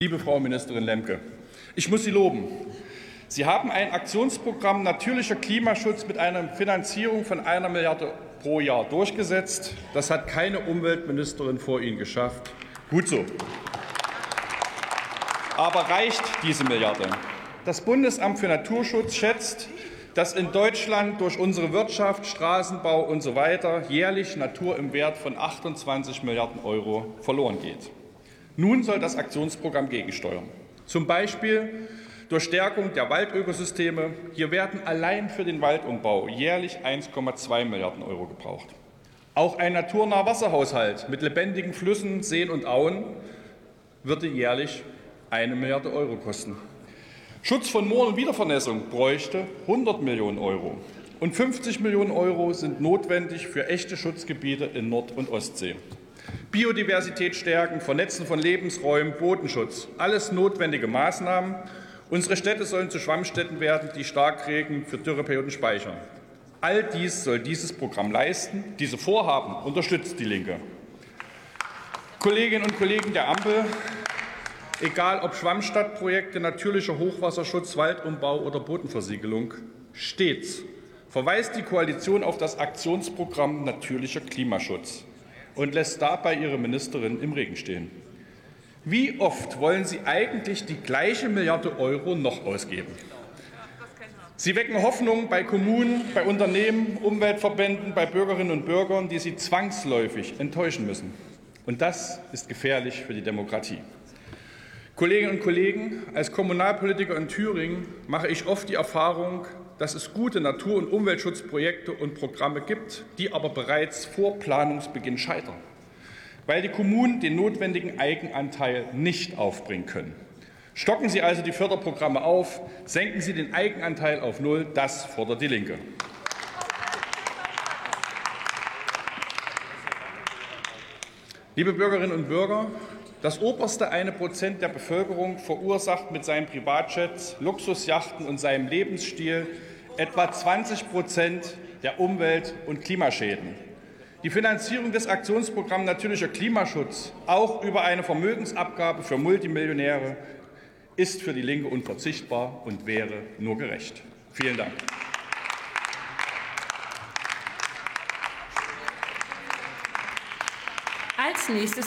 Liebe Frau Ministerin Lemke, ich muss Sie loben. Sie haben ein Aktionsprogramm natürlicher Klimaschutz mit einer Finanzierung von einer Milliarde pro Jahr durchgesetzt. Das hat keine Umweltministerin vor Ihnen geschafft. Gut so. Aber reicht diese Milliarde? Das Bundesamt für Naturschutz schätzt, dass in Deutschland durch unsere Wirtschaft, Straßenbau und so jährlich Natur im Wert von 28 Milliarden Euro verloren geht. Nun soll das Aktionsprogramm gegensteuern. Zum Beispiel durch Stärkung der Waldökosysteme. Hier werden allein für den Waldumbau jährlich 1,2 Milliarden Euro gebraucht. Auch ein naturnaher Wasserhaushalt mit lebendigen Flüssen, Seen und Auen würde jährlich eine Milliarde Euro kosten. Schutz von Mooren und Wiedervernässung bräuchte 100 Millionen Euro. Und 50 Millionen Euro sind notwendig für echte Schutzgebiete in Nord- und Ostsee. Biodiversität stärken, Vernetzen von Lebensräumen, Bodenschutz, alles notwendige Maßnahmen. Unsere Städte sollen zu Schwammstätten werden, die Starkregen für Dürreperioden speichern. All dies soll dieses Programm leisten. Diese Vorhaben unterstützt die Linke. Kolleginnen und Kollegen der Ampel, egal ob Schwammstadtprojekte, natürlicher Hochwasserschutz, Waldumbau oder Bodenversiegelung, stets verweist die Koalition auf das Aktionsprogramm Natürlicher Klimaschutz und lässt dabei ihre Ministerin im Regen stehen. Wie oft wollen Sie eigentlich die gleiche Milliarde Euro noch ausgeben? Sie wecken Hoffnung bei Kommunen, bei Unternehmen, Umweltverbänden, bei Bürgerinnen und Bürgern, die Sie zwangsläufig enttäuschen müssen. Und das ist gefährlich für die Demokratie. Kolleginnen und Kollegen, als Kommunalpolitiker in Thüringen mache ich oft die Erfahrung, dass es gute Natur- und Umweltschutzprojekte und Programme gibt, die aber bereits vor Planungsbeginn scheitern, weil die Kommunen den notwendigen Eigenanteil nicht aufbringen können. Stocken Sie also die Förderprogramme auf, senken Sie den Eigenanteil auf Null, das fordert die Linke. Liebe Bürgerinnen und Bürger, das oberste eine Prozent der Bevölkerung verursacht mit seinen Privatjets, Luxusjachten und seinem Lebensstil etwa 20 Prozent der Umwelt- und Klimaschäden. Die Finanzierung des Aktionsprogramms Natürlicher Klimaschutz, auch über eine Vermögensabgabe für Multimillionäre, ist für die Linke unverzichtbar und wäre nur gerecht. Vielen Dank. Als nächstes